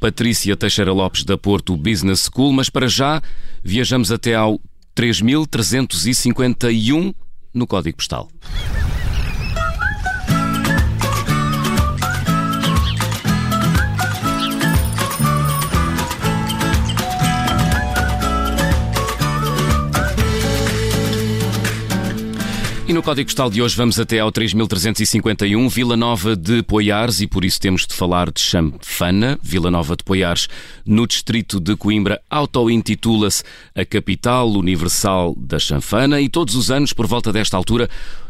Patrícia Teixeira Lopes da Porto Business School, mas para já viajamos até ao 3351 no código postal. No Código Postal de hoje vamos até ao 3351, Vila Nova de Poiares, e por isso temos de falar de Champfana. Vila Nova de Poiares, no distrito de Coimbra, auto-intitula-se a capital universal da chanfana e todos os anos, por volta desta altura,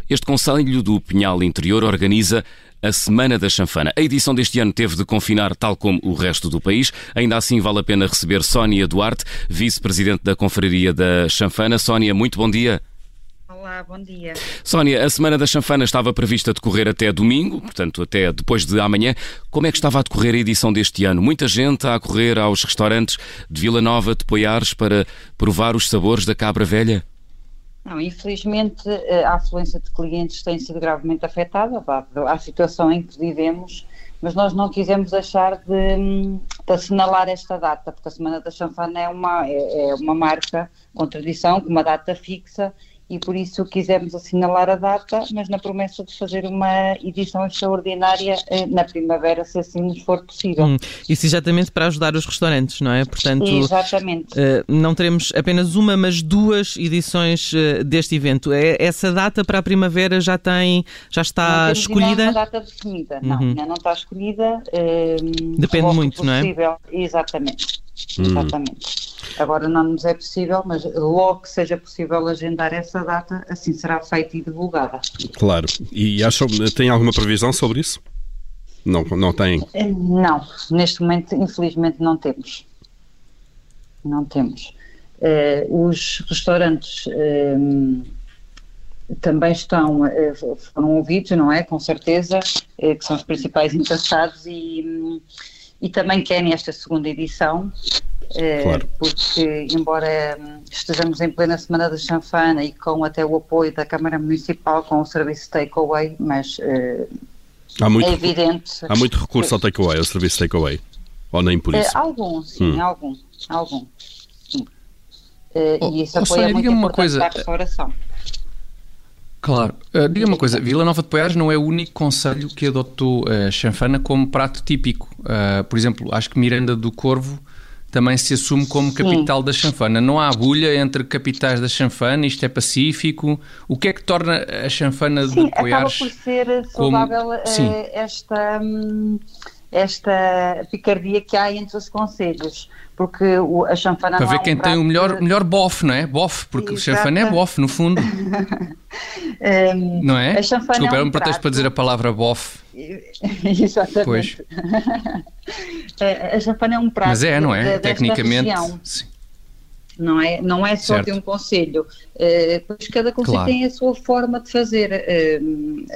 este Conselho do Pinhal Interior organiza a Semana da Chanfana. A edição deste ano teve de confinar, tal como o resto do país. Ainda assim, vale a pena receber Sónia Duarte, vice-presidente da Confraria da Chanfana. Sónia, muito bom dia. Olá, bom dia. Sónia, a Semana da Chanfana estava prevista decorrer até domingo, portanto até depois de amanhã. Como é que estava a decorrer a edição deste ano? Muita gente a correr aos restaurantes de Vila Nova, de Poiares, para provar os sabores da cabra velha? Não, infelizmente a afluência de clientes tem sido gravemente afetada à situação em que vivemos, mas nós não quisemos deixar de, de assinalar esta data, porque a Semana da Chanfana é uma, é, é uma marca com tradição, com uma data fixa e por isso quisemos assinalar a data, mas na promessa de fazer uma edição extraordinária eh, na primavera, se assim nos for possível. Hum, isso exatamente para ajudar os restaurantes, não é? Portanto, exatamente. Uh, não teremos apenas uma, mas duas edições uh, deste evento. É, essa data para a primavera já tem, já está não escolhida? Não data definida, uhum. não, ainda não está escolhida. Depende muito, possível. não é? Exatamente. Hum. Exatamente. Agora não nos é possível, mas logo que seja possível agendar essa data, assim será feita e divulgada. Claro. E acham, tem alguma previsão sobre isso? Não, não tem? Eh, não, neste momento, infelizmente, não temos. Não temos. Uh, os restaurantes uh, também estão, uh, foram ouvidos, não é? Com certeza, que são os principais interessados e, e também querem esta segunda edição. Eh, claro. porque embora hum, estejamos em plena semana da chanfana e com até o apoio da Câmara Municipal com o serviço takeaway, mas uh, há muito, é evidente. Há muito recurso ao takeaway, ao serviço takeaway, ou nem por isso? Uh, algum, sim, hum. algum, algum. Sim. Uh, oh, e isso oh, apoia muito uma coisa. a restauração. Claro. Uh, diga uma coisa, Vila Nova de Poiares não é o único conselho que adotou a chanfana como prato típico. Uh, por exemplo, acho que Miranda do Corvo também se assume como capital Sim. da chanfana. Não há bulha entre capitais da chanfana, isto é pacífico. O que é que torna a chanfana Sim, de Poiares acaba por ser saudável como... Eh, esta, hum, esta picardia que há entre os conselhos. Porque a chanfana Para ver quem um tem o melhor, de... melhor bofe, não é? Bofe, porque Exato. chanfana é bofe, no fundo. um, não é? A chanfana Desculpa, é um, um pretexto para dizer a palavra bofe. Exatamente. Pois. a chanfana é um prato. Mas é, não é? De, Tecnicamente. Não é, não é só certo. ter um conselho. Uh, pois cada conselho claro. tem a sua forma de fazer. Uh,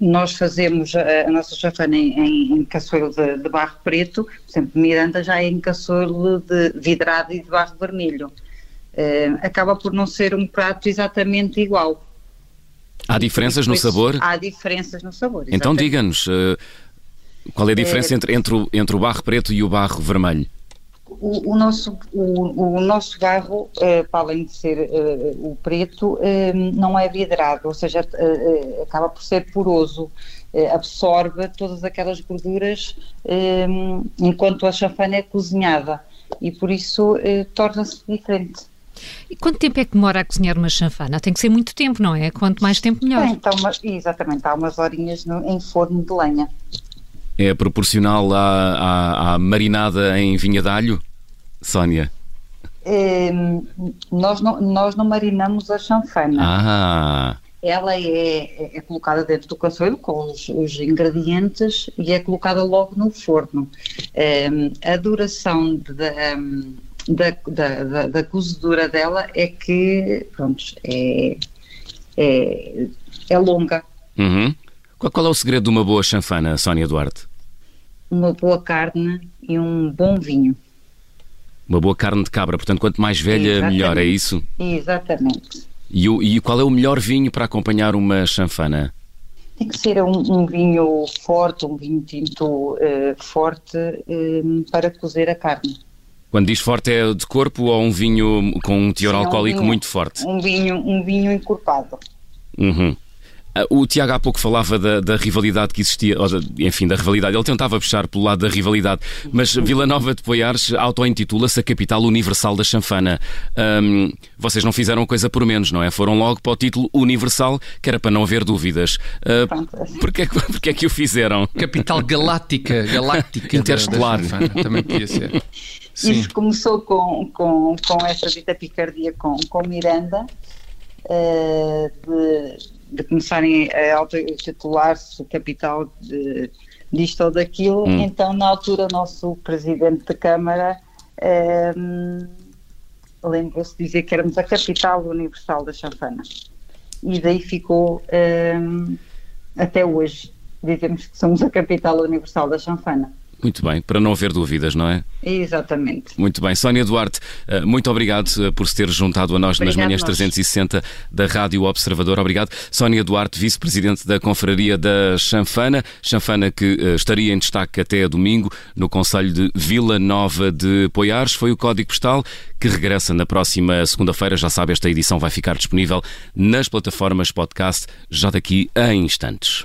nós fazemos a, nossa chafana em, em, em caçoeiro de, de, barro preto, por exemplo, Miranda já é em caçoeiro de vidrado e de barro vermelho. Uh, acaba por não ser um prato exatamente igual. Há diferenças no sabor? Há diferenças no sabor. Exatamente. Então diga-nos, uh, qual é a diferença é, entre, entre, o, entre o barro preto e o barro vermelho? O, o, nosso, o, o, nosso barro, eh, para além de ser eh, o preto, eh, não é vidrado, ou seja, acaba por ser poroso, eh, absorve todas aquelas gorduras enquanto a chanfana é cozinhada e por isso torna-se diferente. E quanto tempo é que demora a cozinhar uma chanfana? Tem que ser muito tempo, não é? Quanto mais tempo, melhor. Bem, então, exatamente, há umas horinhas no, em forno de lenha. É proporcional à, à, à marinada em vinha de alho, Sónia? É, nós, não, nós não marinamos a chanfana. Ah. Ela é, é colocada dentro do caçoeiro com os, os, ingredientes e é colocada logo no forno. É, a duração da, da, da, da, da cozedura dela é que, pronto, é, é, é longa. Uhum. Qual, qual, é o segredo de uma boa chanfana, Sónia Duarte? Uma boa carne e um bom vinho. Uma boa carne de cabra, portanto, quanto mais velha, Exatamente. melhor, é isso? Exatamente. E, o, e qual é o melhor vinho para acompanhar uma chanfana? Tem que ser um, um vinho forte, um vinho tinto uh, forte um, para cozer a carne. Quando diz forte é de corpo ou um vinho com um teor Sim, alcoólico um vinho, muito forte? Um vinho, um vinho encorpado. Uhum. Ah, o Tiago há pouco falava da, da rivalidade que existia, enfim, da rivalidade. Ele tentava puxar pelo lado da rivalidade, mas Vila Nova de Poiares auto-intitula-se a capital universal da chanfana. Um, vocês não fizeram coisa por menos, não é? Foram logo para o título universal, que era para não haver dúvidas. Uh, porquê, porquê é que o fizeram? Capital galáctica, galáctica. Interestelar. Da, da também podia ser. Sim. Isso começou com, com, com essa dita picardia com, com Miranda, uh, de de começarem a auto-titular-se capital de, disto ou daquilo, hum. então na altura o nosso presidente da Câmara um, ehm, lembrou-se de dizer que éramos a capital universal da chanfana e daí ficou um, ehm, até hoje dizemos que somos a capital universal da chanfana. Muito bem, para não haver dúvidas, não é? Exatamente. Muito bem. Sónia Duarte, eh, muito obrigado eh, por se ter juntado a nós Obrigado nas manhãs 360 da Rádio Observador. Obrigado. Sónia Duarte, vice-presidente da Confraria da Chanfana. Chanfana que eh, estaria em destaque até domingo no Conselho de Vila Nova de Poiares. Foi o código postal que regressa na próxima segunda-feira. Já sabe, esta edição vai ficar disponível nas plataformas podcast já daqui a instantes.